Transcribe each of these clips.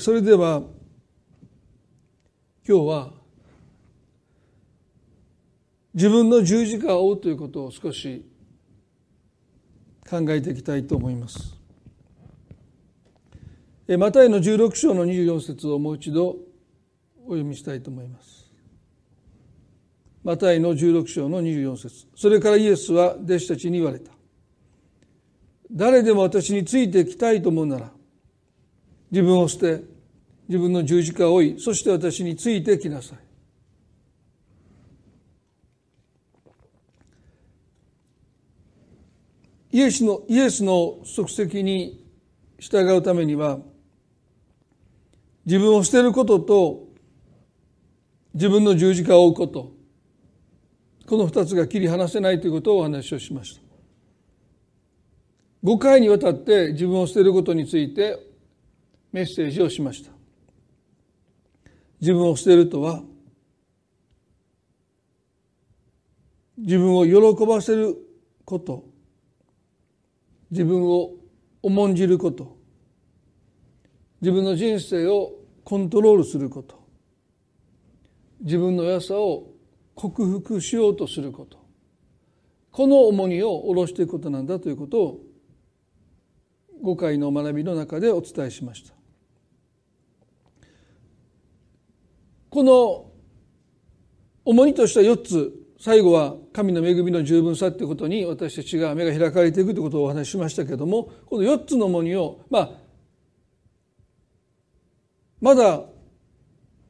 それでは今日は自分の十字架を追うということを少し考えていきたいと思います。マタイの16章の24節をもう一度お読みしたいと思います。マタイの16章の24節それからイエスは弟子たちに言われた。誰でも私についてきたいと思うなら自分を捨て自分の十字架を追いそして私についてきなさい。イエスのイエスの足跡に従うためには自分を捨てることと自分の十字架を追うことこの二つが切り離せないということをお話をしました。5回にわたって自分を捨てることについてメッセージをしました。自分を捨てるとは自分を喜ばせること自分を重んじること自分の人生をコントロールすること自分の良さを克服しようとすることこの重荷を下ろしていくことなんだということを5回の学びの中でお伝えしましたこの重荷としては4つ最後は神の恵みの十分さということに私たちが目が開かれていくということをお話ししましたけどもこの4つの重荷をまあまだ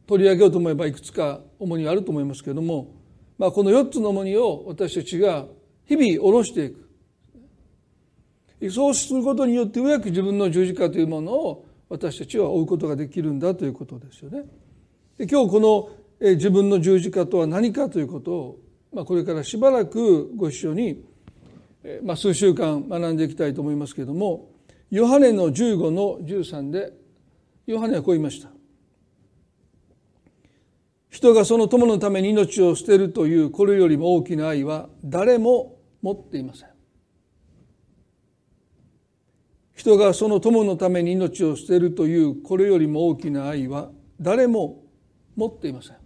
取り上げようと思えばいくつか重荷はあると思いますけれども、まあ、この4つの重荷を私たちが日々下ろしていくそうすることによってようやく自分の十字架というものを私たちは追うことができるんだということですよね。今日この自分の十字架とは何かということをまあ、これからしばらくご一緒に、まあ、数週間学んでいきたいと思いますけれどもヨハネの15の13でヨハネはこう言いました。人がその友のために命を捨てるというこれよりも大きな愛は誰も持っていません。人がその友のために命を捨てるというこれよりも大きな愛は誰も持っていません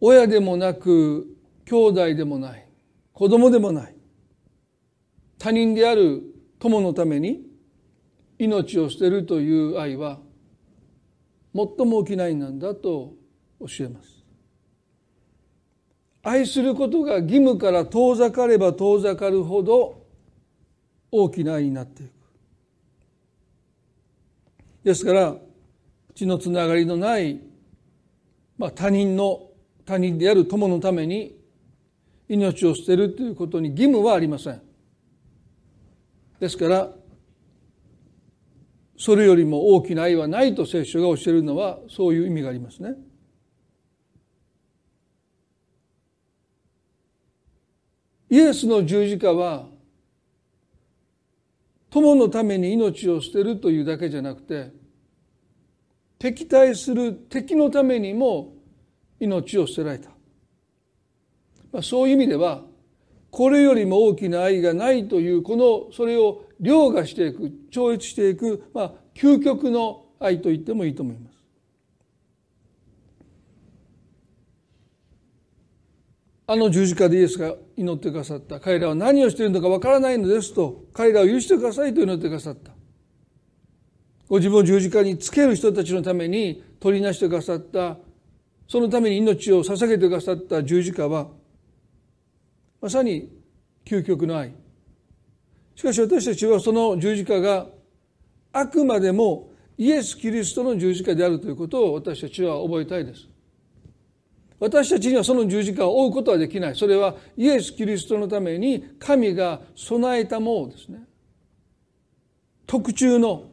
親でもなく兄弟でもない子供でもない他人である友のために命を捨てるという愛は最も大きな愛なんだと教えます。愛することが義務から遠ざかれば遠ざかるほど大きな愛になっていく。ですから血のつながりのない、まあ、他人の他人である友のために命を捨てるということに義務はありません。ですからそれよりも大きな愛はないと聖書が教えるのはそういう意味がありますね。イエスの十字架は友のために命を捨てるというだけじゃなくて敵対する敵のためにも命を捨てられた、まあ、そういう意味ではこれよりも大きな愛がないというこのそれを凌駕していく超越していく、まあ、究極の愛と言ってもいいと思います。あの十字架でイエスが祈ってくださった。彼らは何をしているのかわからないのですと彼らを許してくださいと祈ってくださった。ご自分を十字架につける人たちのために取りなしてくださったそのために命を捧げてくださった十字架はまさに究極の愛。しかし私たちはその十字架があくまでもイエス・キリストの十字架であるということを私たちは覚えたいです。私たちにはその十字架を追うことはできない。それはイエス・キリストのために神が備えたものですね。特注の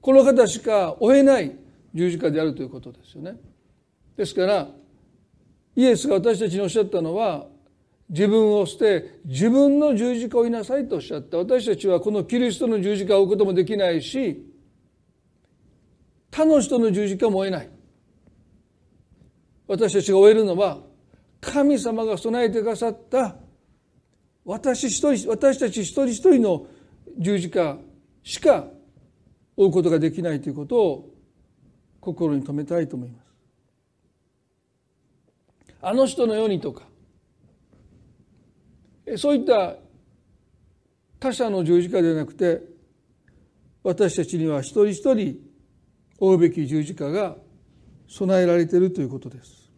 この方しか追えない十字架であるということですよね。ですからイエスが私たちにおっしゃったのは自分を捨て自分の十字架を追いなさいとおっしゃった。私たちはこのキリストの十字架を追うこともできないし他の人の十字架も追えない。私たちが追えるのは神様が備えてくださった私一人私たち一人一人の十字架しか追うことができないということを心に留めたいと思います。あの人のようにとかそういった他者の十字架ではなくて私たちには一人一人追うべき十字架が備えられているということです。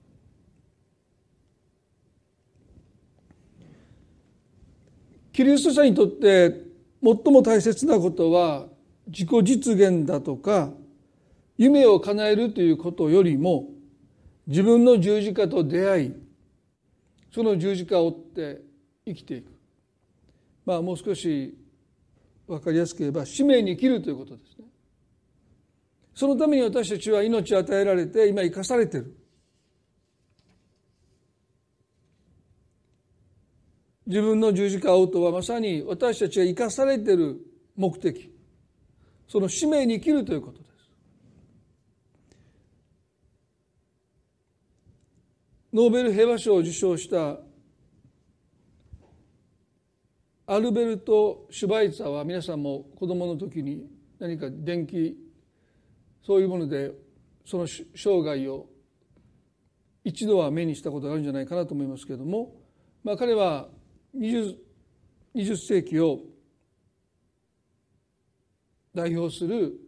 キリスト者にとって最も大切なことは自己実現だとか夢を叶えるということよりも自分の十字架と出会いその十字架を追って生きていく。まあもう少し分かりやすく言えば使命に生きるということですね。そのために私たちは命を与えられて今生かされてる。自分の十字架を追うとはまさに私たちが生かされてる目的。その使命に生きるということです。ノーベル平和賞を受賞したアルベルト・シュバイツァーは皆さんも子供の時に何か電気そういうものでその生涯を一度は目にしたことがあるんじゃないかなと思いますけれども、まあ、彼は 20, 20世紀を代表する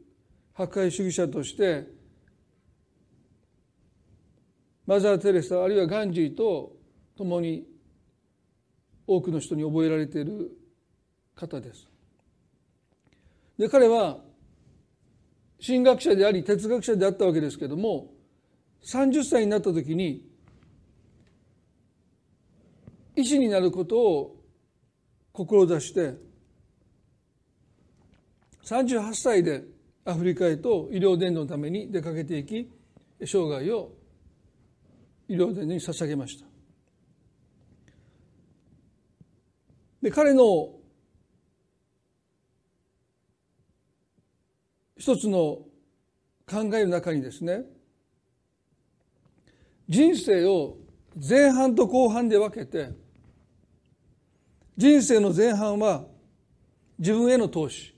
破壊主義者としてマザー・テレサあるいはガンジーと共に多くの人に覚えられている方です。で彼は神学者であり哲学者であったわけですけれども30歳になった時に医師になることを志して38歳でアフリカへと医療伝道のために出かけていき生涯を医療伝道に捧げました。で彼の一つの考えの中にですね人生を前半と後半で分けて人生の前半は自分への投資。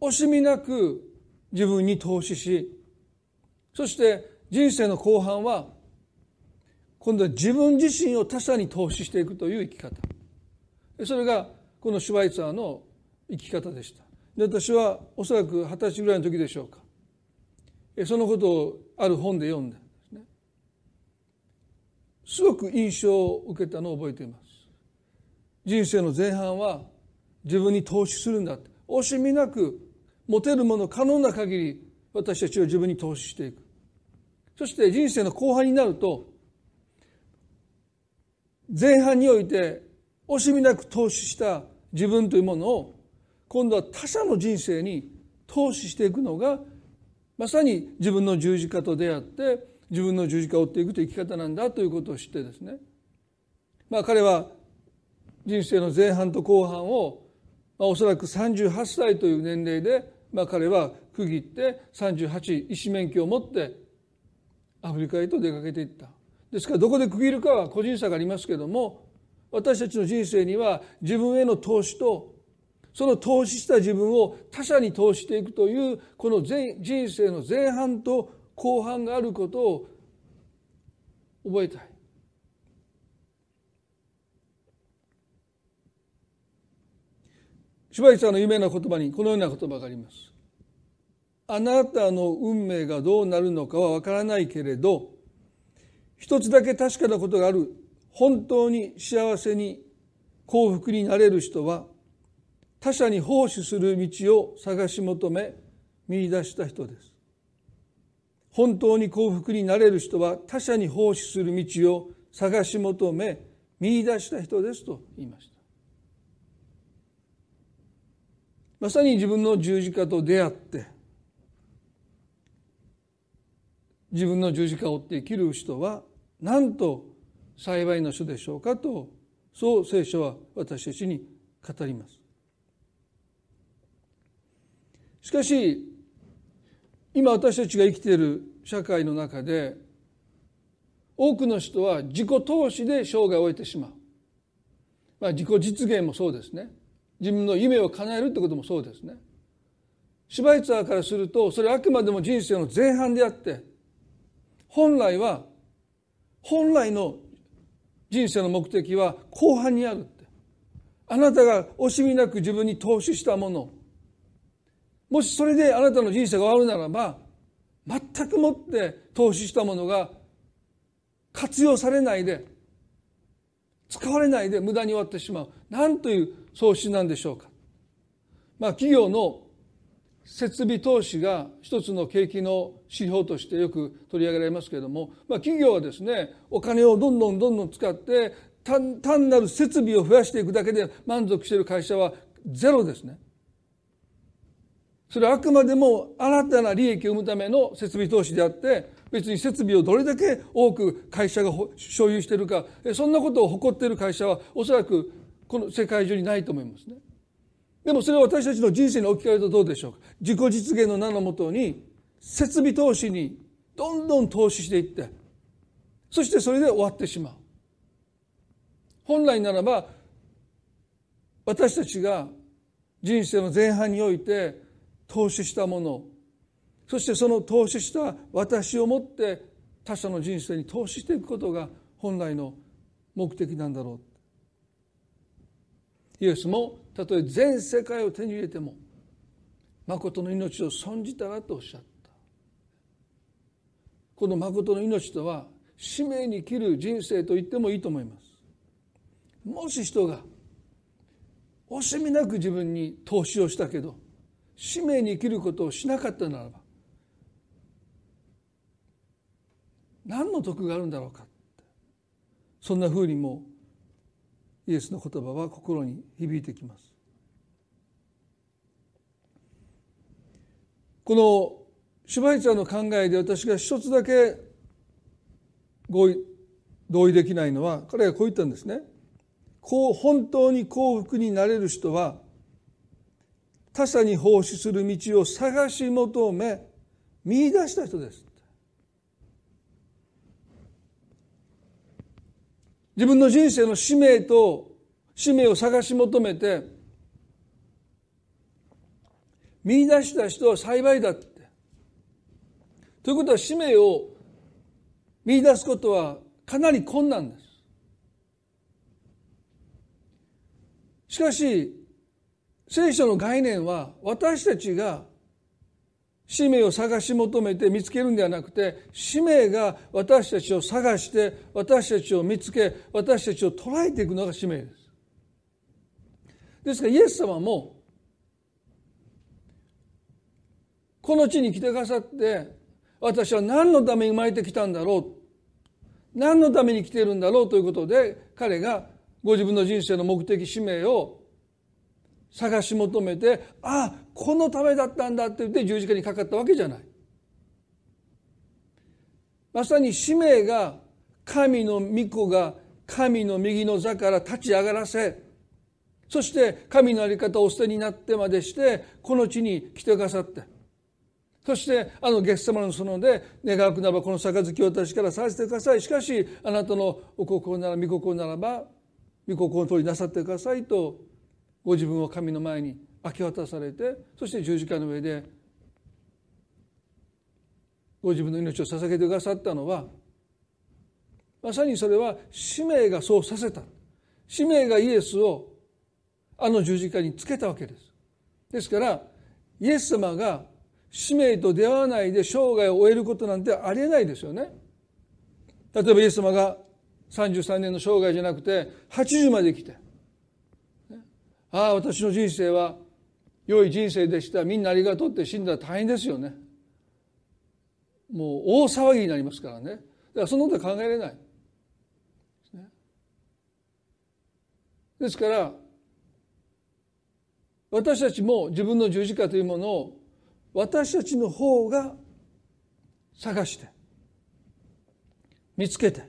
惜しみなく自分に投資しそして人生の後半は今度は自分自身を他者に投資していくという生き方。それがこのシュワイツァーの生き方でした。で私はおそらく二十歳ぐらいの時でしょうか。そのことをある本で読んでですね。すごく印象を受けたのを覚えています。人生の前半は自分に投資するんだって。惜しみなく持てるもの可能な限り私たちは自分に投資していく。そして人生の後半になると前半において惜しみなく投資した自分というものを今度は他者の人生に投資していくのがまさに自分の十字架と出会って自分の十字架を追っていくという生き方なんだということを知ってですね。まあ彼は人生の前半と後半を、まあ、おそらく38歳という年齢で、まあ、彼は区切って38医師免許を持ってアフリカへと出かけていったですからどこで区切るかは個人差がありますけども私たちの人生には自分への投資とその投資した自分を他者に投資していくというこの人生の前半と後半があることを覚えたいシュバイツァーの有名な言葉にこのような言葉があります。あなたの運命がどうなるのかはわからないけれど一つだけ確かなことがある。本当に幸せに幸福になれる人は他者に奉仕する道を探し求め見出した人です。本当に幸福になれる人は他者に奉仕する道を探し求め見出した人ですと言いました。まさに自分の十字架と出会って自分の十字架を追って生きる人はなんと幸いの人でしょうかとそう聖書は私たちに語ります。しかし今私たちが生きている社会の中で多くの人は自己投資で生涯を終えてしまう、まあ、自己実現もそうですね。自分の夢を叶えるってこともそうですね。シュバイツァーからするとそれはあくまでも人生の前半であって本来は本来の人生の目的は後半にあるって。あなたが惜しみなく自分に投資したもの。もしそれであなたの人生が終わるならば全くもって投資したものが活用されないで使われないで無駄に終わってしまう。何という創始なんでしょうか。まあ企業の設備投資が一つの景気の指標としてよく取り上げられますけれども、まあ、企業はですねお金をどんどんどんどん使って単単なる設備を増やしていくだけで満足している会社はゼロですね。それはあくまでも新たな利益を生むための設備投資であって別に設備をどれだけ多く会社が所有しているかそんなことを誇っている会社はおそらくこの世界中にないと思いますね。でもそれは私たちの人生に置き換えるとどうでしょうか？自己実現の名のもとに設備投資にどんどん投資していってそしてそれで終わってしまう。本来ならば私たちが人生の前半において投資したものそしてその投資した私をもって他者の人生に投資していくことが本来の目的なんだろう。イエスもたとえ全世界を手に入れても誠の命を損じたらとおっしゃった。この誠の命とは使命に生きる人生と言ってもいいと思います。もし人が惜しみなく自分に投資をしたけど使命に生きることをしなかったならば何の得があるんだろうかそんなふうにもイエスの言葉は心に響いてきます。このシュバイツァーの考えで私が一つだけ合意同意できないのは彼がこう言ったんですね。こう本当に幸福になれる人は他者に奉仕する道を探し求め見出した人です。自分の人生の使命と使命を探し求めて見出した人は幸いだって。ということは使命を見出すことはかなり困難です。しかし聖書の概念は私たちが使命を探し求めて見つけるんではなくて使命が私たちを探して私たちを見つけ私たちを捉えていくのが使命です。ですからイエス様もこの地に来てくださって私は何のために生まれてきたんだろう何のために来ているんだろうということで彼がご自分の人生の目的使命を探し求めてああこのためだったんだって言って十字架にかかったわけじゃない。まさに使命が神の御子が神の右の座から立ち上がらせそして神の在り方をお捨てになってまでしてこの地に来てくださってそしてあのゲッセマの園で願うくならばこの杯を私からさせてください。しかしあなたのお心なら御心ならば御心の通りなさってくださいとご自分を神の前に明け渡されてそして十字架の上でご自分の命を捧げてくださったのはまさにそれは使命がそうさせた。使命がイエスをあの十字架につけたわけです。ですからイエス様が使命と出会わないで生涯を終えることなんてありえないですよね。例えばイエス様が33年の生涯じゃなくて80まで来てああ私の人生は良い人生でした。みんなありがとうって死んだら大変ですよね。もう大騒ぎになりますからね。だからそんなことは考えれない。ですから私たちも自分の十字架というものを私たちの方が探して見つけて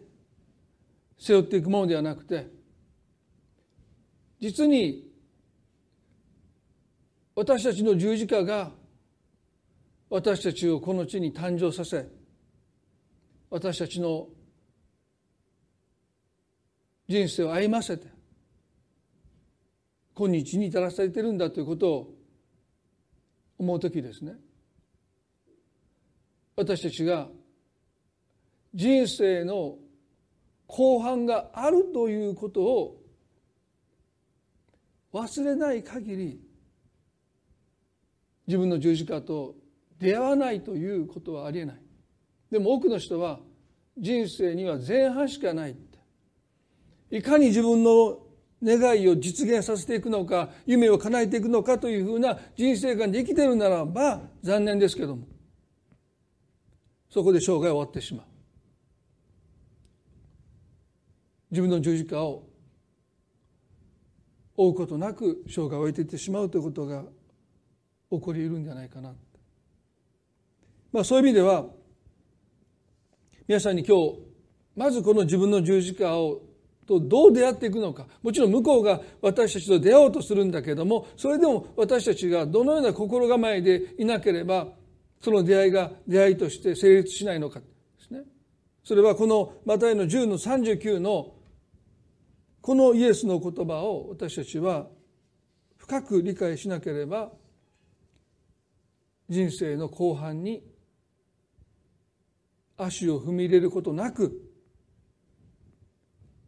背負っていくものではなくて実に私たちの十字架が私たちをこの地に誕生させ私たちの人生を歩ませて今日に至らされてるんだということを思う時ですね。私たちが人生の後半があるということを忘れない限り自分の十字架と出会わないということはありえない。でも多くの人は人生には前半しかないいかに自分の願いを実現させていくのか夢を叶えていくのかというふうな人生観で生きてるならば残念ですけども。そこで生涯終わってしまう。自分の十字架を追うことなく生涯を終えていってしまうということが起こり得るんじゃないかな、まあ、そういう意味では皆さんに今日まずこの自分の十字架をとどう出会っていくのか。もちろん向こうが私たちと出会おうとするんだけどもそれでも私たちがどのような心構えでいなければその出会いが出会いとして成立しないのかですね。それはこのマタイの10の39のこのイエスの言葉を私たちは深く理解しなければ人生の後半に足を踏み入れることなく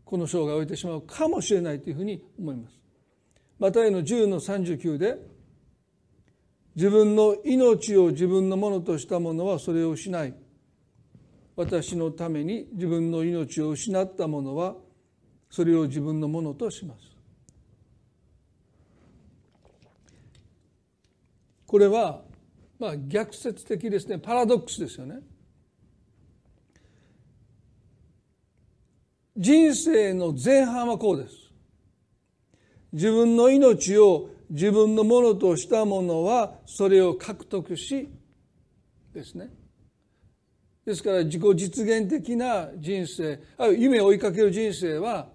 この生涯を終えてしまうかもしれないというふうに思います。マタイの10の39で自分の命を自分のものとした者はそれを失い私のために自分の命を失った者はそれを自分のものとします。これはまあ逆説的ですねパラドックスですよね。人生の前半はこうです。自分の命を自分のものとしたものはそれを獲得しですね。ですから自己実現的な人生ある夢を追いかける人生は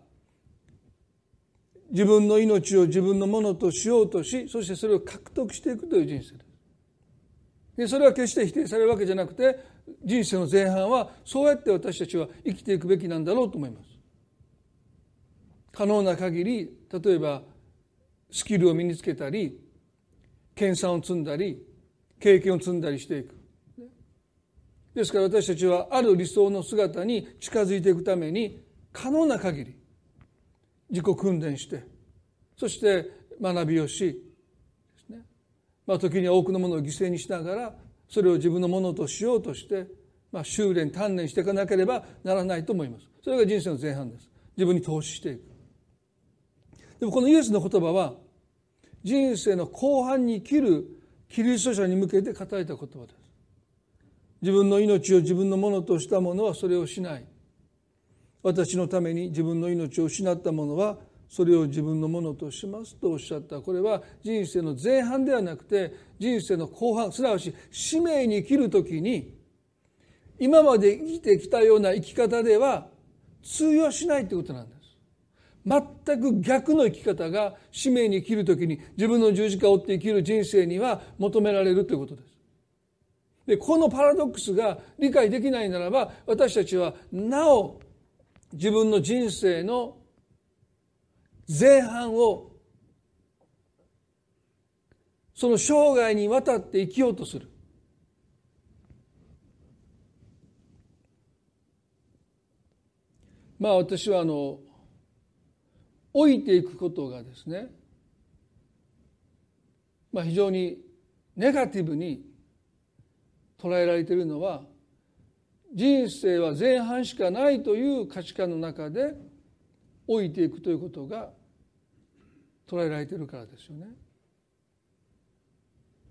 自分の命を自分のものとしようとしそしてそれを獲得していくという人生です。でそれは決して否定されるわけじゃなくて人生の前半はそうやって私たちは生きていくべきなんだろうと思います。可能な限り例えばスキルを身につけたり研鑽を積んだり経験を積んだりしていくですから私たちはある理想の姿に近づいていくために可能な限り自己訓練してそして学びをしまあ時には多くのものを犠牲にしながらそれを自分のものとしようとして、まあ、修練鍛錬していかなければならないと思います。それが人生の前半です。自分に投資していく。でもこのイエスの言葉は人生の後半に生きるキリスト者に向けて語られた言葉です。自分の命を自分のものとした者はそれをしない。私のために自分の命を失った者はそれを自分のものとしますとおっしゃったこれは人生の前半ではなくて人生の後半すなわち使命に生きる時に今まで生きてきたような生き方では通用しないということなんです全く逆の生き方が使命に生きる時に自分の十字架を追って生きる人生には求められるということです。でこのパラドックスが理解できないならば私たちはなお自分の人生の前半をその生涯にわたって生きようとする。まあ私はあの老いていくことがですね、まあ、非常にネガティブに捉えられているのは人生は前半しかないという価値観の中で老いていくということが捉えられているからですよね。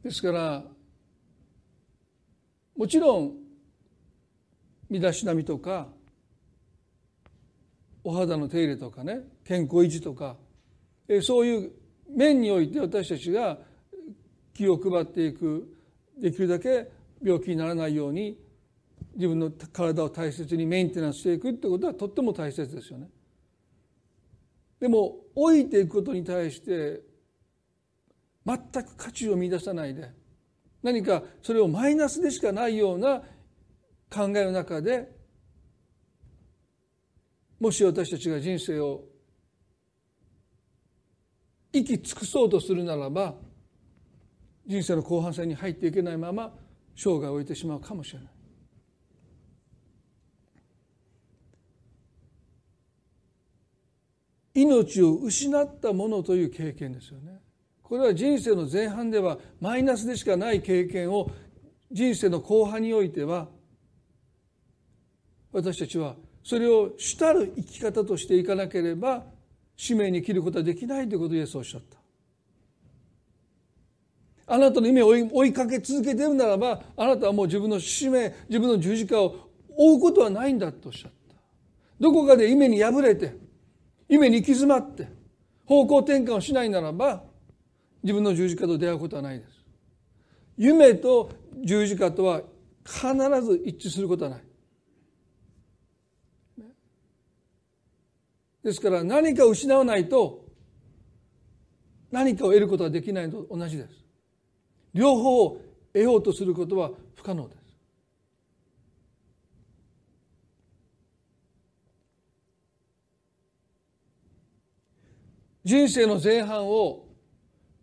ですからもちろん身だしなみとかお肌の手入れとかね健康維持とかそういう面において私たちが気を配っていくできるだけ病気にならないように自分の体を大切にメンテナンスしていくってことはとっても大切ですよね。でも老いていくことに対して全く価値を見出さないで何かそれをマイナスでしかないような考えの中でもし私たちが人生を生き尽くそうとするならば人生の後半戦に入っていけないまま生涯を終えてしまうかもしれない。命を失ったものという経験ですよね。これは人生の前半ではマイナスでしかない経験を人生の後半においては私たちはそれを主たる生き方としていかなければ使命に生きることはできないということをイエスはおっしゃった。あなたの夢を追いかけ続けているならばあなたはもう自分の使命自分の十字架を追うことはないんだとおっしゃった。どこかで夢に敗れて夢に行き詰まって方向転換をしないならば自分の十字架と出会うことはないです。夢と十字架とは必ず一致することはない。ですから何か失わないと何かを得ることができないのと同じです。両方を得ようとすることは不可能です。人生の前半を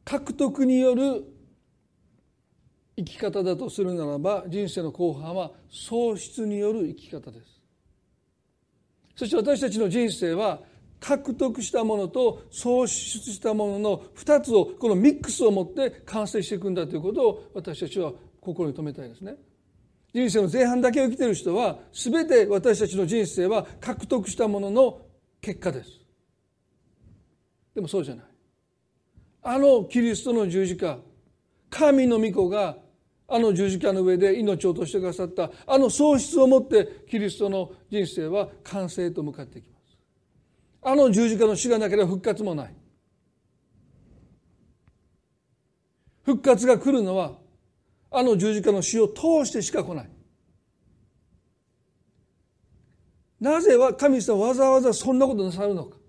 獲得による生き方だとするならば人生の後半は喪失による生き方です。そして私たちの人生は獲得したものと喪失したものの2つをこのミックスを持って完成していくんだということを私たちは心に留めたいですね。人生の前半だけを生きている人は全て私たちの人生は獲得したものの結果です。でもそうじゃない。あのキリストの十字架神の御子があの十字架の上で命を落としてくださったあの喪失をもってキリストの人生は完成と向かっていきます。あの十字架の死がなければ復活もない。復活が来るのはあの十字架の死を通してしか来ない。なぜは神様わざわざそんなことなさるのか。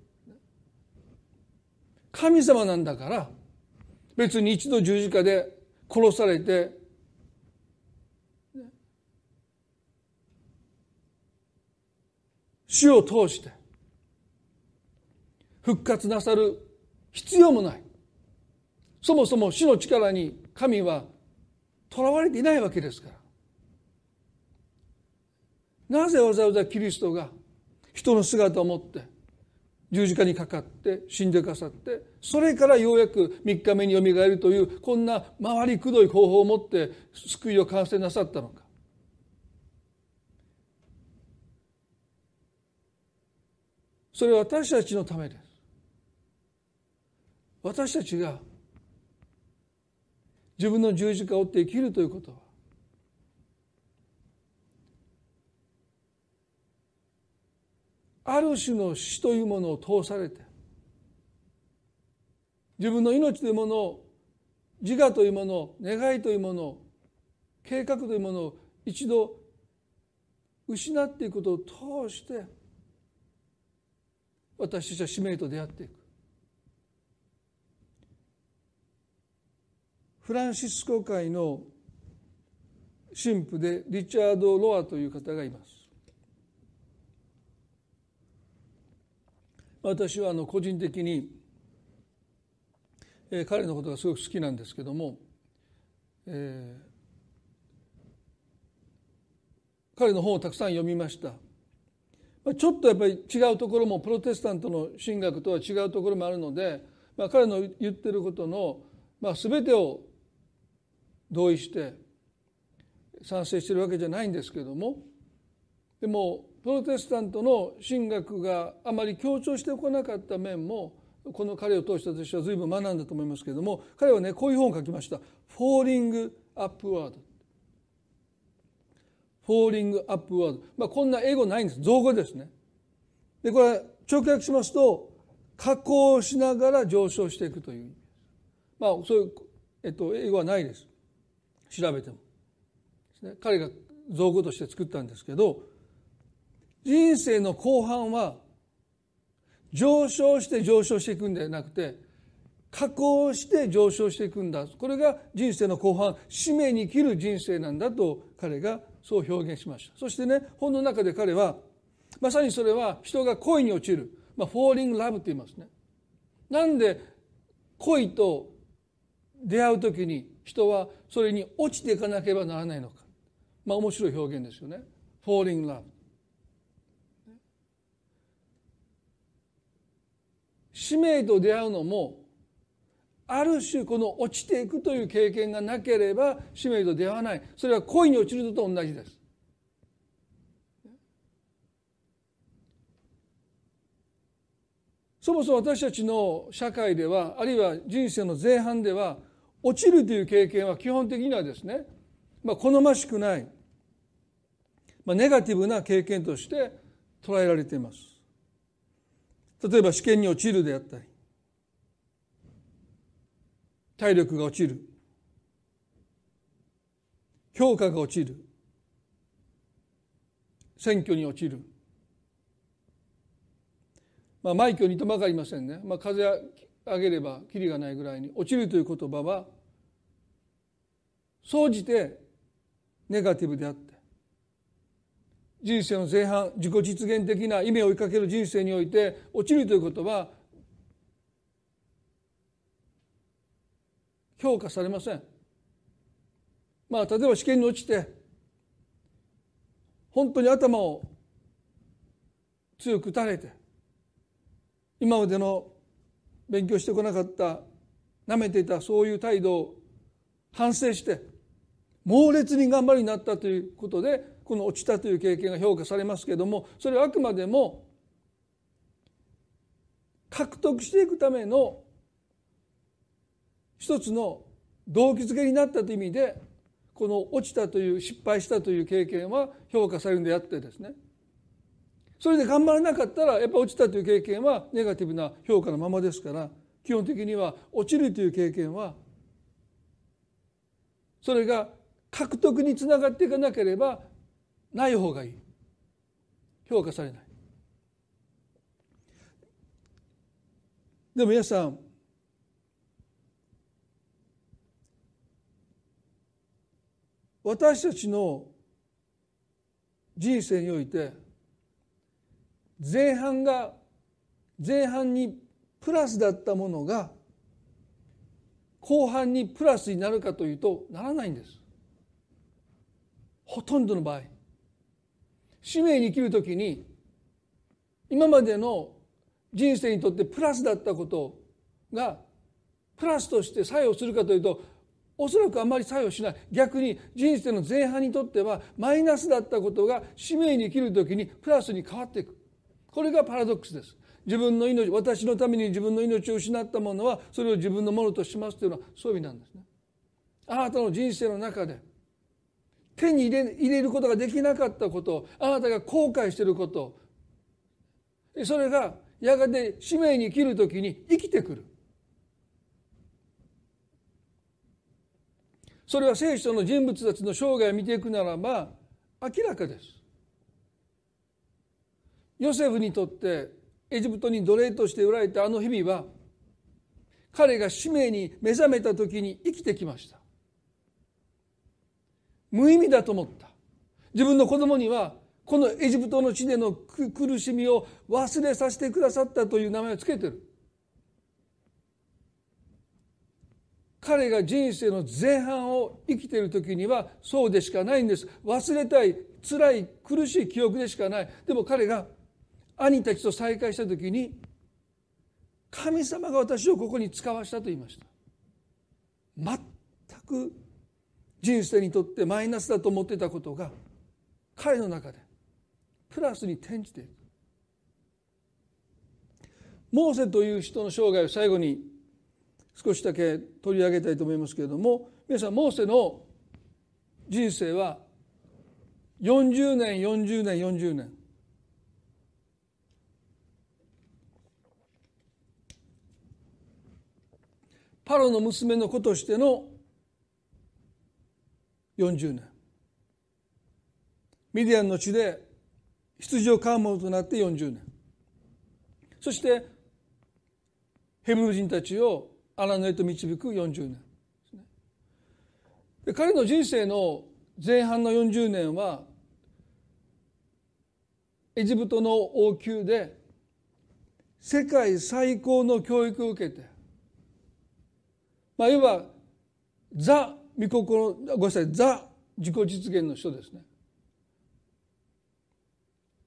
神様なんだから別に一度十字架で殺されて死を通して復活なさる必要もない。そもそも死の力に神はとらわれていないわけですから。なぜわざわざキリストが人の姿を持って十字架にかかって死んでくださってそれからようやく3日目によみがえるというこんな回りくどい方法を持って救いを完成なさったのか。それは私たちのためです。私たちが自分の十字架を追って生きるということ。はある種の死というものを通されて自分の命というものを自我というものを願いというものを計画というものを一度失っていくことを通して私たちは使命と出会っていく。フランシスコ会の神父でリチャード・ロアという方がいます。私はあの個人的に、えー、彼のことがすごく好きなんですけども、えー、彼の本をたくさん読みました。まあ、ちょっとやっぱり違うところもプロテスタントの神学とは違うところもあるので、まあ、彼の言ってることの、まあ、全てを同意して賛成してるわけじゃないんですけどもでもプロテスタントの神学があまり強調してこなかった面もこの彼を通して私は随分学んだと思いますけれども彼はねこういう本を書きました「フォーリング・アップワード」フォーリング・アップワード、まあ、こんな英語ないんです。造語ですね。でこれ直訳しますと加工しながら上昇していくという意味です。まあそういう、えっと、英語はないです。調べても。ね。彼が造語として作ったんですけど人生の後半は上昇して上昇していくんではなくて加工して上昇していくんだ。これが人生の後半使命に生きる人生なんだと彼がそう表現しました。そしてね本の中で彼はまさにそれは人が恋に落ちる、まあ、フォーリングラブと言いますね。なんで恋と出会う時に人はそれに落ちていかなければならないのか。まあ面白い表現ですよね。falling love 使命と出会うのもある種この落ちていくという経験がなければ使命と出会わない。それは恋に落ちるのと同じです。そもそも私たちの社会ではあるいは人生の前半では落ちるという経験は基本的にはですね、まあ、好ましくない、まあ、ネガティブな経験として捉えられています。例えば試験に落ちるであったり体力が落ちる評価が落ちる選挙に落ちる。まあ、枚挙にとばかりませんね、まあ、風上げればきりがないぐらいに落ちるという言葉は総じてネガティブであって人生の前半自己実現的な夢を追いかける人生において落ちるということは評価されません。まあ例えば試験に落ちて本当に頭を強く打たれて今までの勉強してこなかったなめていたそういう態度を反省して猛烈に頑張りになったということでこの落ちたという経験が評価されますけれどもそれはあくまでも獲得していくための一つの動機づけになったという意味でこの落ちたという失敗したという経験は評価されるんであってですね。それで頑張らなかったらやっぱ落ちたという経験はネガティブな評価のままですから基本的には落ちるという経験はそれが獲得につながっていかなければない方がいい。評価されない。でも皆さん私たちの人生において前半が前半にプラスだったものが後半にプラスになるかというとならないんです。ほとんどの場合。使命に生きる時に今までの人生にとってプラスだったことがプラスとして作用するかというとおそらくあまり作用しない。逆に人生の前半にとってはマイナスだったことが使命に生きる時にプラスに変わっていく。これがパラドックスです。自分の命私のために自分の命を失ったものはそれを自分のものとしますというのはそういう意味なんですね。あなたの人生の中で手に入れ入れることができなかったことあなたが後悔していること。それがやがて使命に生きる時に生きてくる。それは聖書の人物たちの生涯を見ていくならば明らかです。ヨセフにとってエジプトに奴隷として売られたあの日々は彼が使命に目覚めた時に生きてきました。無意味だと思った。自分の子供にはこのエジプトの地での苦しみを忘れさせてくださったという名前を付けてる。彼が人生の前半を生きている時にはそうでしかないんです。忘れたい辛い苦しい記憶でしかない。でも彼が兄たちと再会した時に神様が私をここに使わしたと言いました。全く人生にとってマイナスだと思ってたことが彼の中でプラスに転じていくモーセという人の生涯を最後に少しだけ取り上げたいと思いますけれども皆さんモーセの人生は40年40年40年。パロの娘の子としての40年。ミディアンの地で羊を飼う者となって40年。そしてヘブル人たちを荒野へと導く40年。で彼の人生の前半の40年はエジプトの王宮で世界最高の教育を受けてまあ、いわばザ御心ごめんなさいザ自己実現の人ですね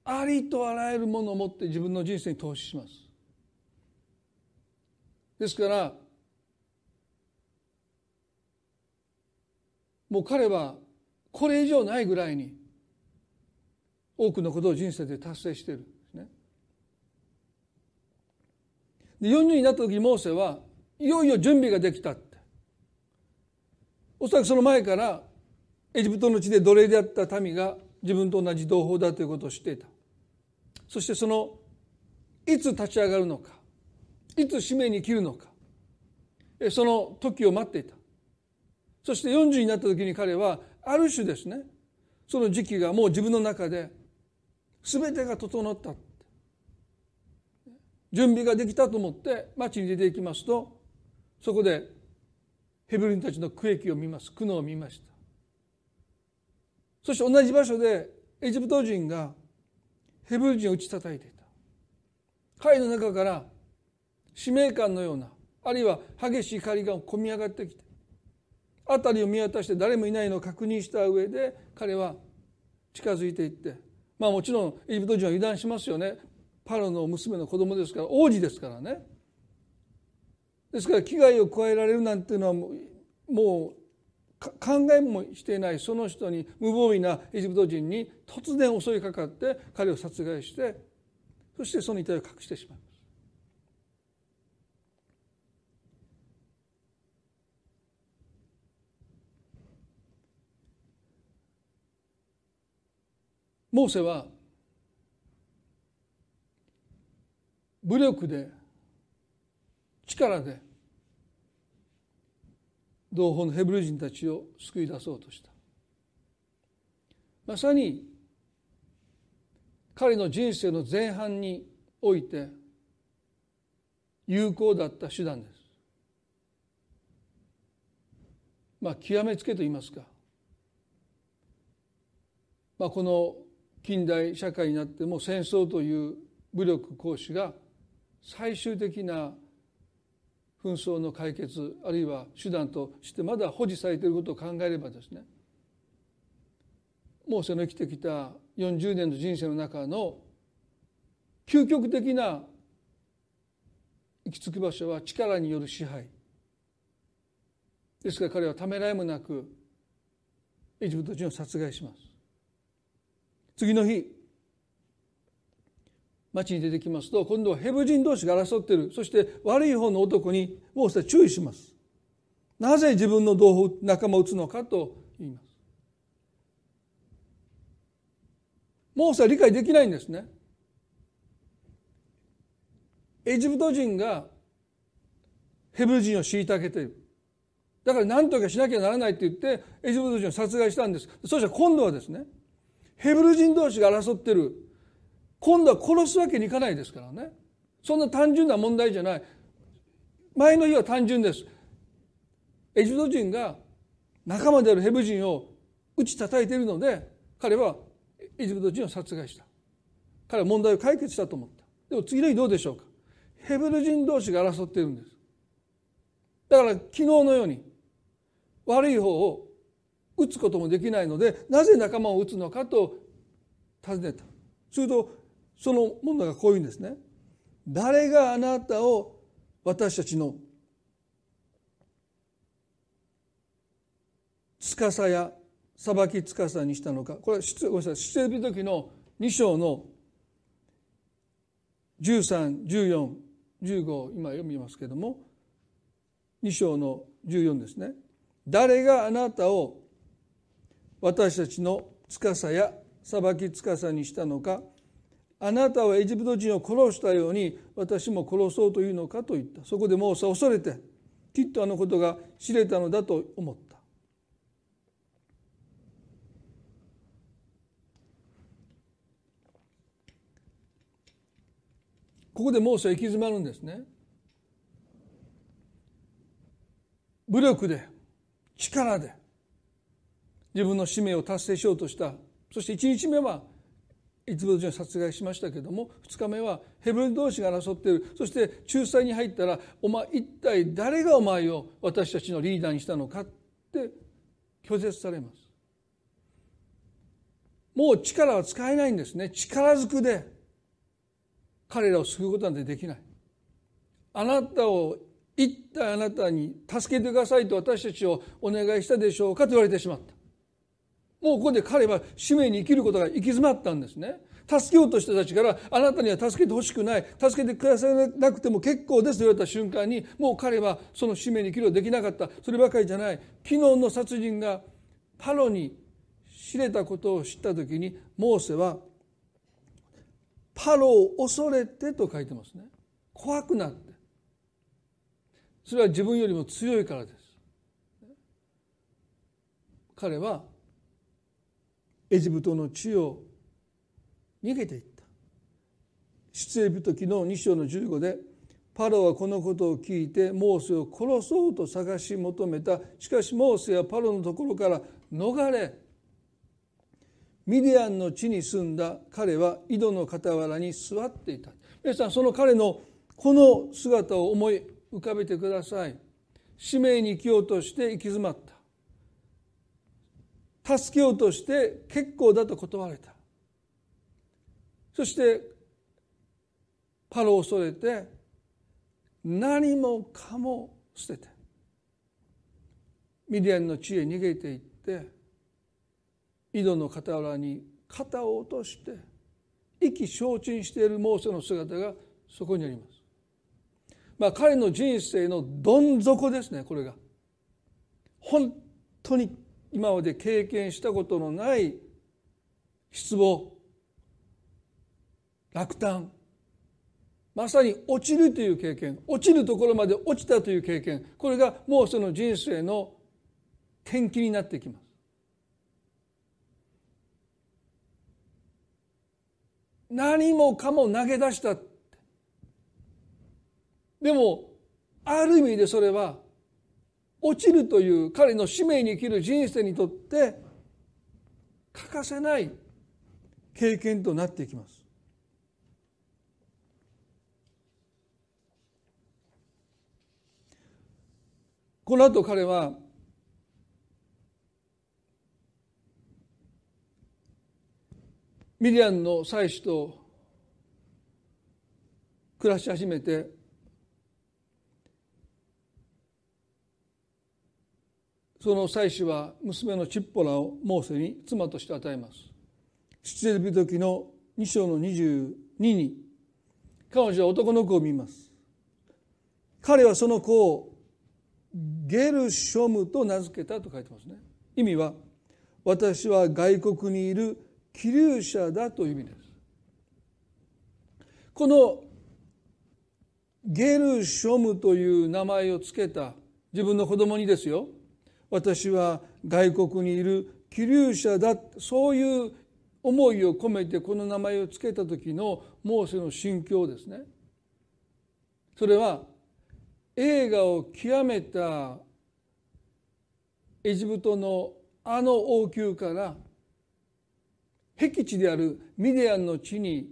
ありとあらゆるものを持って自分の人生に投資しますですからもう彼はこれ以上ないぐらいに多くのことを人生で達成しているんですね。で40になった時モーセはいよいよ準備ができたっておそらくその前からエジプトの地で奴隷であった民が自分と同じ同胞だということを知っていた。そしてそのいつ立ち上がるのかいつ使命に生きるのかその時を待っていた。そして40になった時に彼はある種ですねその時期がもう自分の中で全てが整った。準備ができたと思って町に出ていきますとそこでヘブル人たちの苦役を見ます。苦悩を見ました。そして同じ場所でエジプト人がヘブル人を打ち叩いていた。彼の中から使命感のようなあるいは激しい怒りが込み上がってきて辺りを見渡して誰もいないのを確認した上で彼は近づいていってまあもちろんエジプト人は油断しますよね。パロの娘の子供ですから王子ですからね。ですから危害を加えられるなんていうのはもうもう考えもしていないその人に無防備なエジプト人に突然襲いかかって彼を殺害してそしてその遺体を隠してしまいます。モーセは武力で力で同胞のヘブル人たちを救い出そうとした。まさに彼の人生の前半において有効だった手段です。まあ極めつけと言いますか、まあ、この近代社会になっても戦争という武力行使が最終的な紛争の解決あるいは手段としてまだ保持されていることを考えればですねモーセの生きてきた40年の人生の中の究極的な行き着く場所は力による支配。ですから彼はためらいもなくエジプト人を殺害します。次の日町に出てきますと今度はヘブ人同士が争っている。そして悪い方の男にモーセは注意します。なぜ自分の同胞仲間を撃つのかと言います。モーセは理解できないんですね。エジプト人がヘブル人を虐げている。だから何とかしなきゃならないって言ってエジプト人を殺害したんです。そしたら今度はですねヘブル人同士が争ってる今度は殺すわけにいかないですからね。そんな単純な問題じゃない。前の日は単純です。エジプト人が仲間であるヘブ人を打ち叩いているので彼はエジプト人を殺害した。彼は問題を解決したと思った。でも次の日どうでしょうか。ヘブル人同士が争っているんです。だから昨日のように悪い方を打つこともできないのでなぜ仲間を打つのかと尋ねた。するとその問題がこういうんですね。誰があなたを私たちの司や裁き司にしたのか。これはごめんなさい。出エビ時の2章の131415今読みますけれども2章の14ですね。誰があなたを私たちの司や裁き司にしたのか。あなたはエジプト人を殺したように私も殺そうというのかと言った。そこでモーセは恐れてきっとあのことが知れたのだと思った。ここでモーセは行き詰まるんですね。武力で力で自分の使命を達成しようとした。そして1日目はエジプト人を殺害しましたけども2日目はヘブル同士が争っている。そして仲裁に入ったらお前一体誰がお前を私たちのリーダーにしたのかって拒絶されます。もう力は使えないんですね。力ずくで彼らを救うことなんてできない。あなたを一体あなたに助けてくださいと私たちをお願いしたでしょうかと言われてしまった。もうここで彼は使命に生きることが行き詰まったんですね。助けようとした人たちからあなたには助けてほしくない。助けてくださらなくても結構ですと言われた瞬間にもう彼はその使命に生きることができなかった。そればかりじゃない。昨日の殺人がパロに知れたことを知った時にモーセはパロを恐れてと書いてますね。怖くなって。それは自分よりも強いからです。彼はエジプトの地を逃げていった。出エビト記の2章の15でパロはこのことを聞いてモーセを殺そうと探し求めた。しかしモーセはパロのところから逃れミディアンの地に住んだ。彼は井戸の傍らに座っていた。皆さんその彼のこの姿を思い浮かべてください。使命に生きようとして行き詰まった。助けようとして結構だと断られたそしてパロを恐れて何もかも捨ててミディアンの地へ逃げていって井戸の傍らに肩を落として意気消沈しているモーセの姿がそこにあります。まあ彼の人生のどん底ですねこれが。本当に今まで経験したことのない失望落胆まさに落ちるという経験落ちるところまで落ちたという経験これがもうその人生の転機になってきます。何もかも投げ出したでもある意味でそれは落ちるという彼の使命に生きる人生にとって欠かせない経験となっていきます。この後彼はミディアンの妻子と暮らし始めてその妻子は娘のチッポラをモーセに妻として与えます。出エジプト記の2章の22に彼女は男の子を見ます。彼はその子をゲルショムと名付けたと書いてますね。意味は私は外国にいる気流者だという意味です。このゲルショムという名前を付けた自分の子供にですよ私は外国にいる気流者だそういう思いを込めてこの名前を付けた時のモーセの心境ですね。それは映画を極めたエジプトのあの王宮から僻地であるミディアンの地に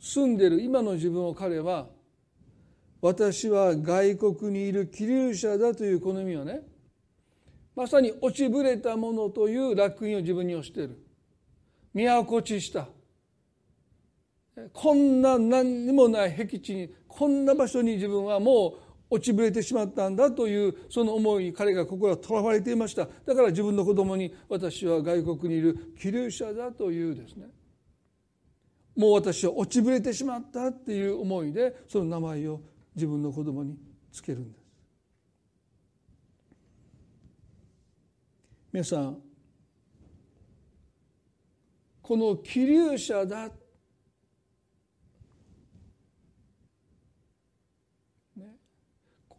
住んでいる今の自分を彼は私は外国にいる気流者だというこの意味をね。まさに落ちぶれたものという烙印を自分に押している。都地した。こんな何にもない僻地にこんな場所に自分はもう落ちぶれてしまったんだというその思いに彼が心はとらわれていました。だから自分の子供に私は外国にいる気流者だというですね。もう私は落ちぶれてしまったっていう思いでその名前を自分の子供につけるんです。皆さんこの気流者だ。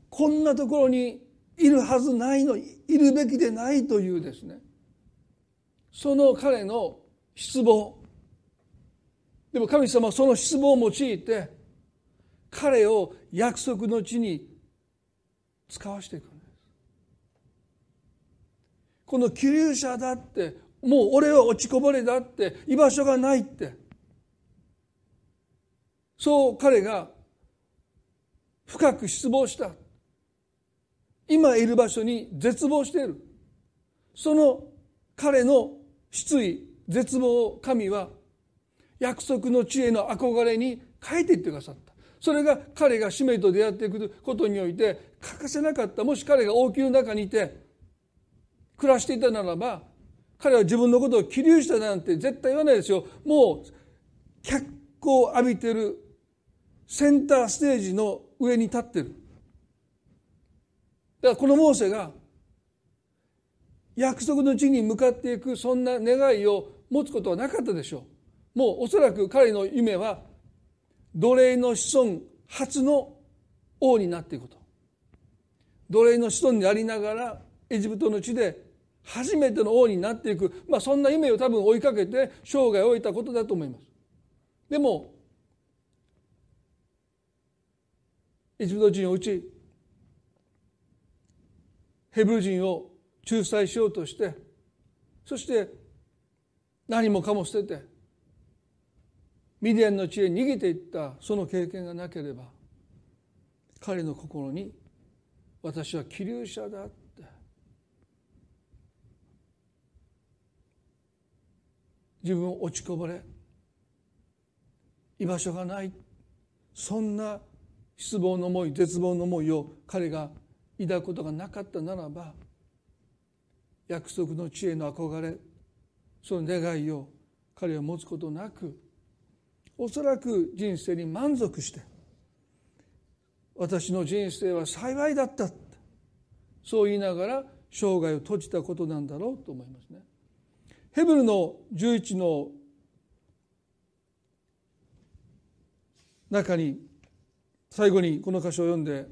こんなところにいるはずないの。いるべきでないというですね。その彼の失望。でも神様はその失望を用いて彼を約束の地に使わしていくんです。この気流者だってもう俺は落ちこぼれだって居場所がないって。そう彼が深く失望した。今いる場所に絶望している。その彼の失意絶望を神は約束の地への憧れに変えていってくださった。それが彼が使命と出会っていくことにおいて欠かせなかったもし彼が王宮の中にいて暮らしていたならば彼は自分のことを起立したなんて絶対言わないですよ。もう脚光を浴びてるセンターステージの上に立ってる。だからこのモーセが約束の地に向かっていくそんな願いを持つことはなかったでしょう。もうおそらく彼の夢は奴隷の子孫初の王になっていくこと。奴隷の子孫にありながらエジプトの地で初めての王になっていく、まあ、そんな夢を多分追いかけて生涯を終えたことだと思います。でもエジプト人のうちヘブル人を仲裁しようとしてそして何もかも捨ててミディアンの地へ逃げていったその経験がなければ彼の心に私は気流者だって自分を落ちこぼれ居場所がないそんな失望の思い絶望の思いを彼が抱くことがなかったならば約束の地への憧れその願いを彼は持つことなくおそらく人生に満足して私の人生は幸いだったそう言いながら生涯を閉じたことなんだろうと思いますね。ヘブルの11の中に最後にこの箇所を読んで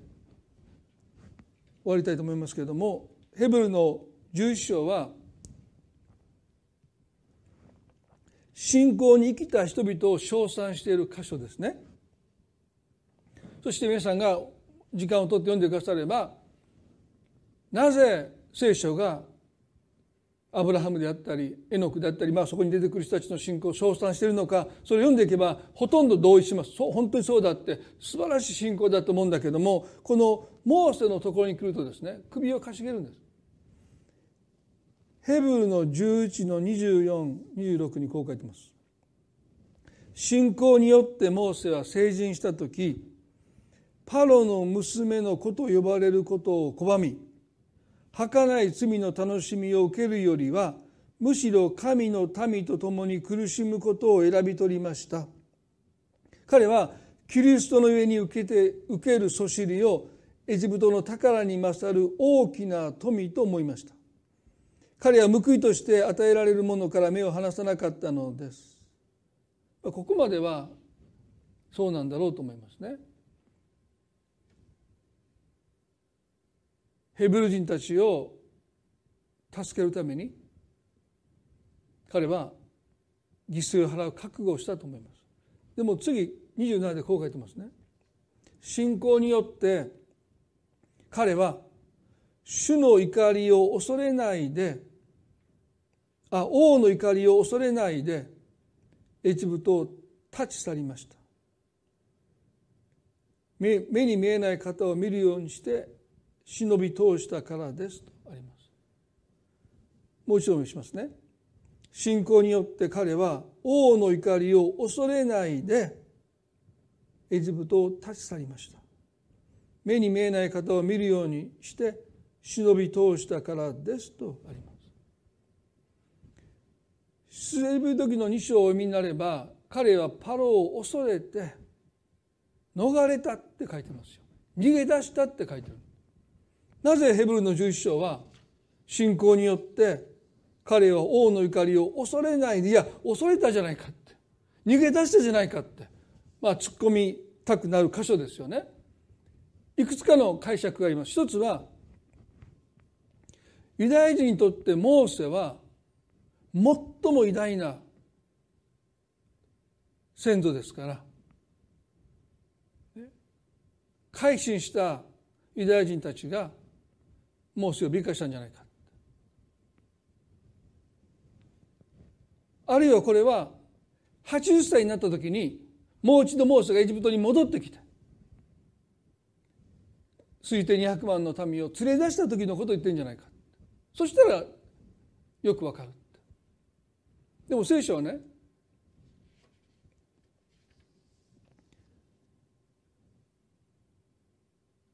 終わりたいと思いますけれどもヘブルの11章は信仰に生きた人々を称賛している箇所ですねそして皆さんが時間をとって読んでくださればなぜ聖書がアブラハムであったりエノクであったり、まあ、そこに出てくる人たちの信仰を称賛しているのかそれを読んでいけばほとんど同意しますそう本当にそうだって素晴らしい信仰だと思うんだけどもこのモーセのところに来るとですね首をかしげるんです。ヘブルの11の2426にこう書いてます。信仰によってモーセは成人した時パロの娘の子と呼ばれることを拒み儚い罪の楽しみを受けるよりはむしろ神の民と共に苦しむことを選び取りました彼はキリストの上に受けて受けるそしりをエジプトの宝に勝る大きな富と思いました彼は報いとして与えられるものから目を離さなかったのです。ここまではそうなんだろうと思いますね。ヘブル人たちを助けるために彼は犠牲を払う覚悟をしたと思います。でも次27でこう書いてますね。信仰によって彼は主の怒りを恐れないであ王の怒りを恐れないでエジプトを立ち去りました。目に見えない方を見るようにして忍び通したからです。とあります。もう一度お読みしますね。信仰によって彼は王の怒りを恐れないでエジプトを立ち去りました。目に見えない方を見るようにして忍び通したからです。とあります。出エブ時の2章をお読みになれば彼はパロを恐れて逃れたって書いてますよ逃げ出したって書いてるなぜヘブルの11章は信仰によって彼は王の怒りを恐れないでいや恐れたじゃないかって逃げ出したじゃないかってまあ突っ込みたくなる箇所ですよね。いくつかの解釈があります。一つはユダヤ人にとってモーセは最も偉大な先祖ですから。改心したユダヤ人たちがモーセを美化したんじゃないか。あるいはこれは80歳になった時にもう一度モーセがエジプトに戻ってきて推定200万の民を連れ出した時のことを言ってるんじゃないか。そしたらよくわかる。でも聖書はね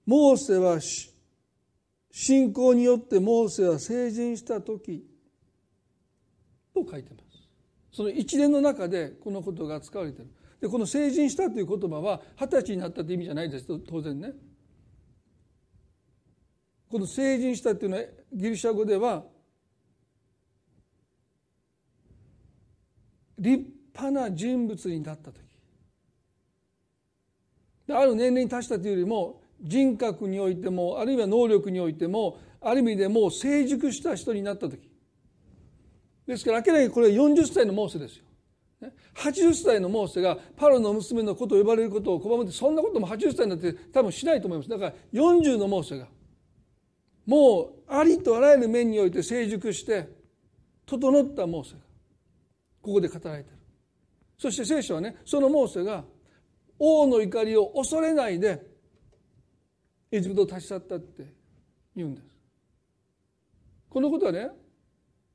モーセは信仰によってモーセは成人した時と書いてます。その一連の中でこのことが使われてる。でこの成人したという言葉は二十歳になったという意味じゃないです。当然ね。この成人したっていうのはギリシャ語では立派な人物になった時。ある年齢に達したというよりも人格においてもあるいは能力においてもある意味でもう成熟した人になった時。ですから明らかにこれは40歳のモーセですよ。80歳のモーセがパロの娘の子と呼ばれることを拒むってそんなことも80歳になって多分しないと思います。だから40のモーセがもうありとあらゆる面において成熟して整ったモーセここで語られてる。そして聖書はねそのモーセが王の怒りを恐れないでエジプトを立ち去ったって言うんです。このことはね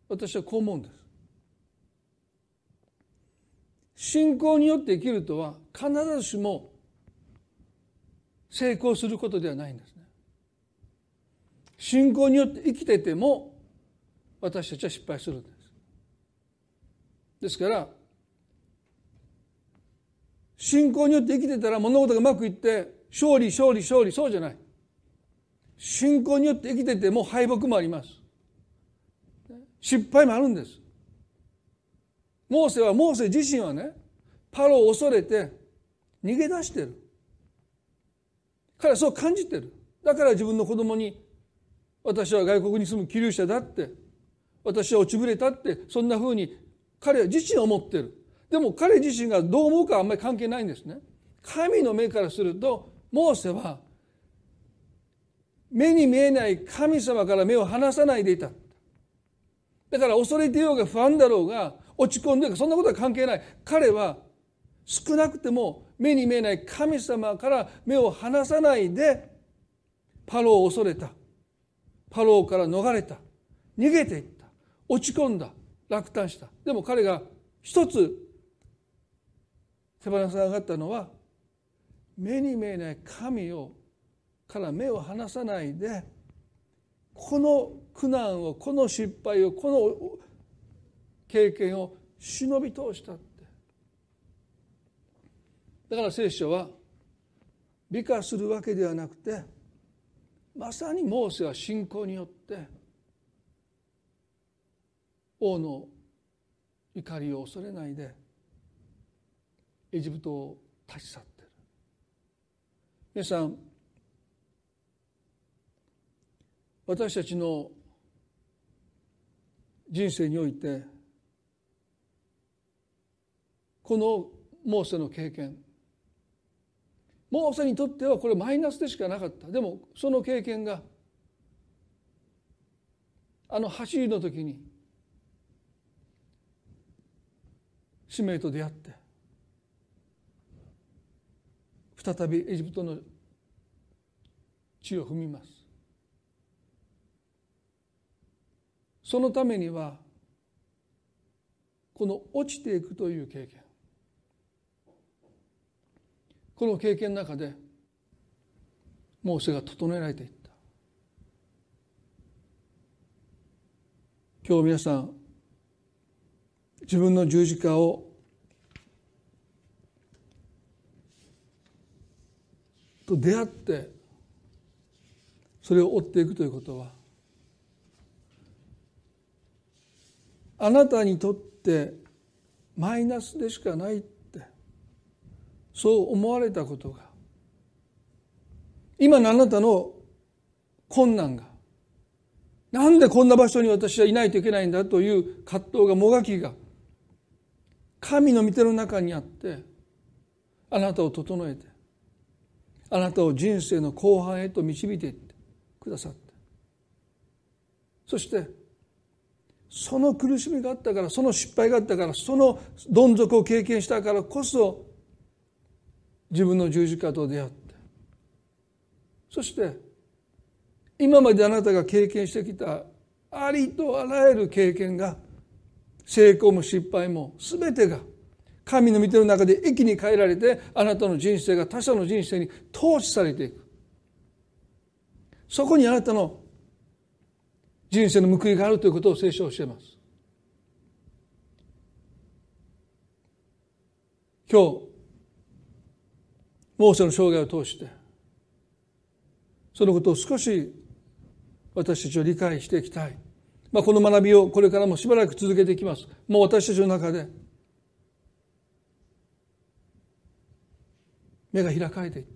私はこう思うんです。信仰によって生きるとは必ずしも成功することではないんですね。信仰によって生きてても私たちは失敗するんです。ですから信仰によって生きてたら物事がうまくいって勝利勝利勝利そうじゃない。信仰によって生きてても敗北もあります。失敗もあるんです。モーセはモーセ自身はねパロを恐れて逃げ出してる。彼はそう感じてる。だから自分の子供に私は外国に住む気流者だって私は落ちぶれたってそんなふうに彼自身は思ってる。でも彼自身がどう思うかはあんまり関係ないんですね。神の目からするとモーセは目に見えない神様から目を離さないでいた。だから恐れてようが不安だろうが落ち込んでるかそんなことは関係ない。彼は少なくても目に見えない神様から目を離さないでパロを恐れた。パロから逃れた。逃げていった。落ち込んだ。落胆した。でも彼が一つ手放さなかったのは目に見えない神をから目を離さないでこの苦難をこの失敗をこの経験を忍び通したって。だから聖書は美化するわけではなくてまさにモーセは信仰によって王の怒りを恐れないでエジプトを立ち去ってる。皆さん私たちの人生においてこのモーセの経験モーセにとってはこれマイナスでしかなかった。でもその経験があの走りの時に使命と出会って再びエジプトの地を踏みます。そのためにはこの落ちていくという経験。この経験の中でモーセが整えられていった。今日皆さん自分の十字架をと出会ってそれを追っていくということはあなたにとってマイナスでしかないってそう思われたことが今のあなたの困難がなんでこんな場所に私はいないといけないんだという葛藤がもがきが神の御手の中にあってあなたを整えてあなたを人生の後半へと導いていってくださったそしてその苦しみがあったからその失敗があったからそのどん底を経験したからこそ自分の十字架と出会ってそして今まであなたが経験してきたありとあらゆる経験が成功も失敗も全てが神の御手の中で益に変えられてあなたの人生が他者の人生に投資されていく。そこにあなたの人生の報いがあるということを聖書は教えます。今日モーセの生涯を通してそのことを少し私たちを理解していきたい、まあ、この学びをこれからもしばらく続けていきます。もう私たちの中で目が開かれていって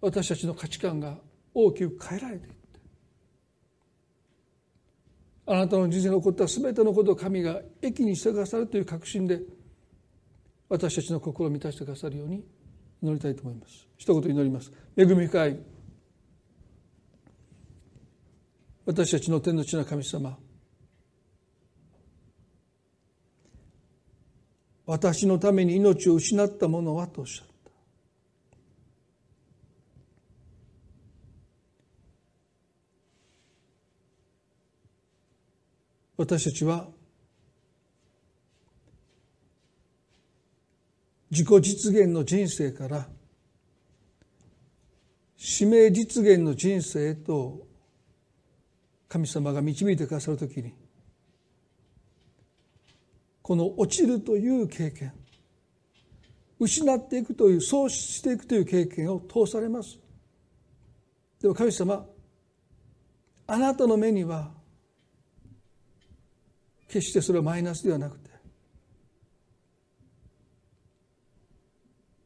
私たちの価値観が大きく変えられていってあなたの人生に起こった全てのことを神が益にしてくださるという確信で私たちの心を満たしてくださるように祈りたいと思います。一言祈ります。恵み深い私たちの天の地の神様。私のために命を失った者はとおっしゃった。私たちは自己実現の人生から使命実現の人生へと神様が導いてくださるときにこの落ちるという経験失っていくという喪失していくという経験を通されます。でも神様あなたの目には決してそれはマイナスではなくて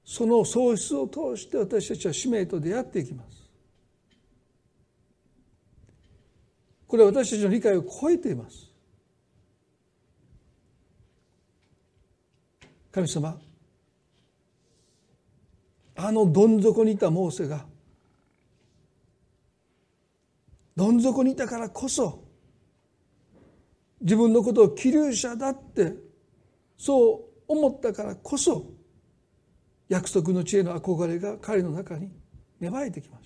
その喪失を通して私たちは使命と出会っていきます。これは私たちの理解を超えています。神様あのどん底にいたモーセがどん底にいたからこそ自分のことを気流者だってそう思ったからこそ約束の知恵の憧れが彼の中に芽生えてきました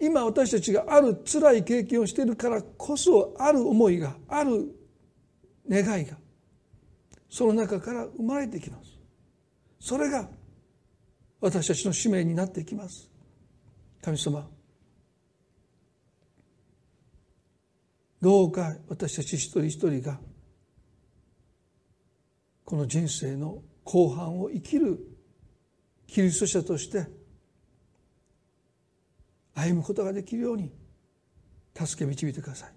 今私たちがある辛い経験をしているからこそある思いがある願いがその中から生まれてきます。それが私たちの使命になっていきます。神様どうか私たち一人一人がこの人生の後半を生きるキリスト者として歩むことができるように助け導いてください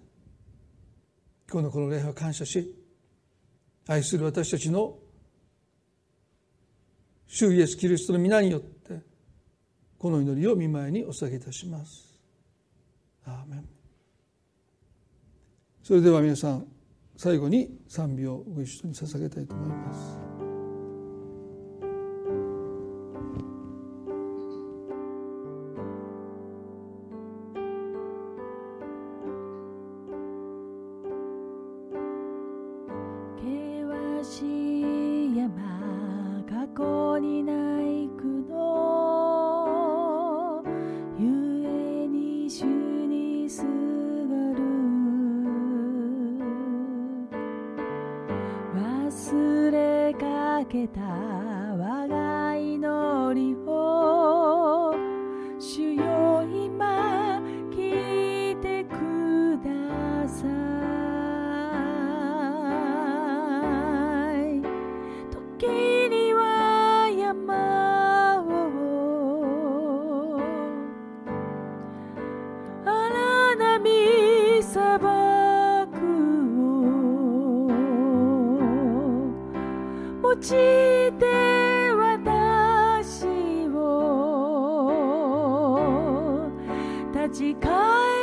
今日のこの礼拝を感謝し愛する私たちの主イエス・キリストの皆によってこの祈りを見舞いにお捧げいたします。アーメンそれでは皆さん最後に賛美をご一緒に捧げたいと思います。立ち返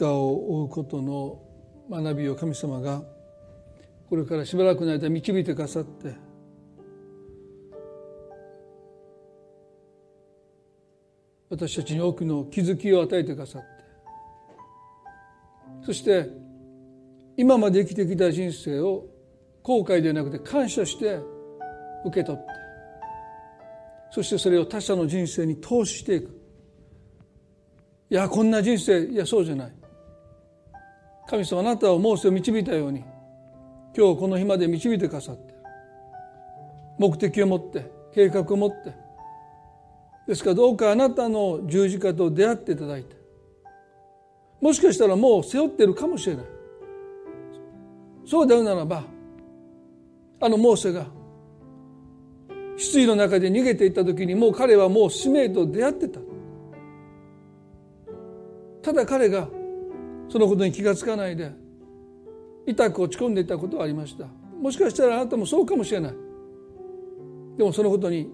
分の十字架を追うことの学びを神様がこれからしばらくの間導いてくださって私たちに多くの気づきを与えてくださってそして今まで生きてきた人生を後悔ではなくて感謝して受け取ってそしてそれを他者の人生に投資していく。いやこんな人生いやそうじゃない。神様あなたはモーセを導いたように今日この日まで導いてくださって目的を持って計画を持ってですからどうかあなたの十字架と出会っていただいてもしかしたらもう背負ってるかもしれない。そうであるならばあのモーセが失意の中で逃げていった時にもう彼はもう使命と出会ってた。ただ彼がそのことに気がつかないで痛く落ち込んでいたことはありました。もしかしたらあなたもそうかもしれない。でもそのことに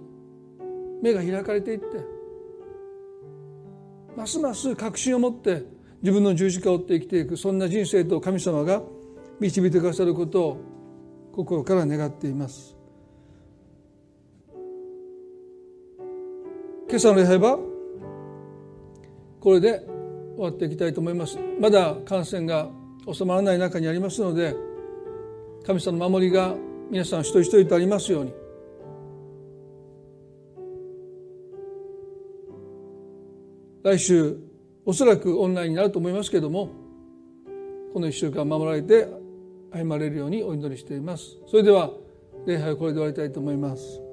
目が開かれていってますます確信を持って自分の十字架を追って生きていくそんな人生と神様が導いてくださることを心から願っています。今朝の礼拝はこれで終わっていきたいと思います。まだ感染が収まらない中にありますので神様の守りが皆さん一人一人とありますように。来週おそらくオンラインになると思いますけれどもこの1週間守られて歩まれるようにお祈りしています。それでは礼拝をこれで終わりたいと思います。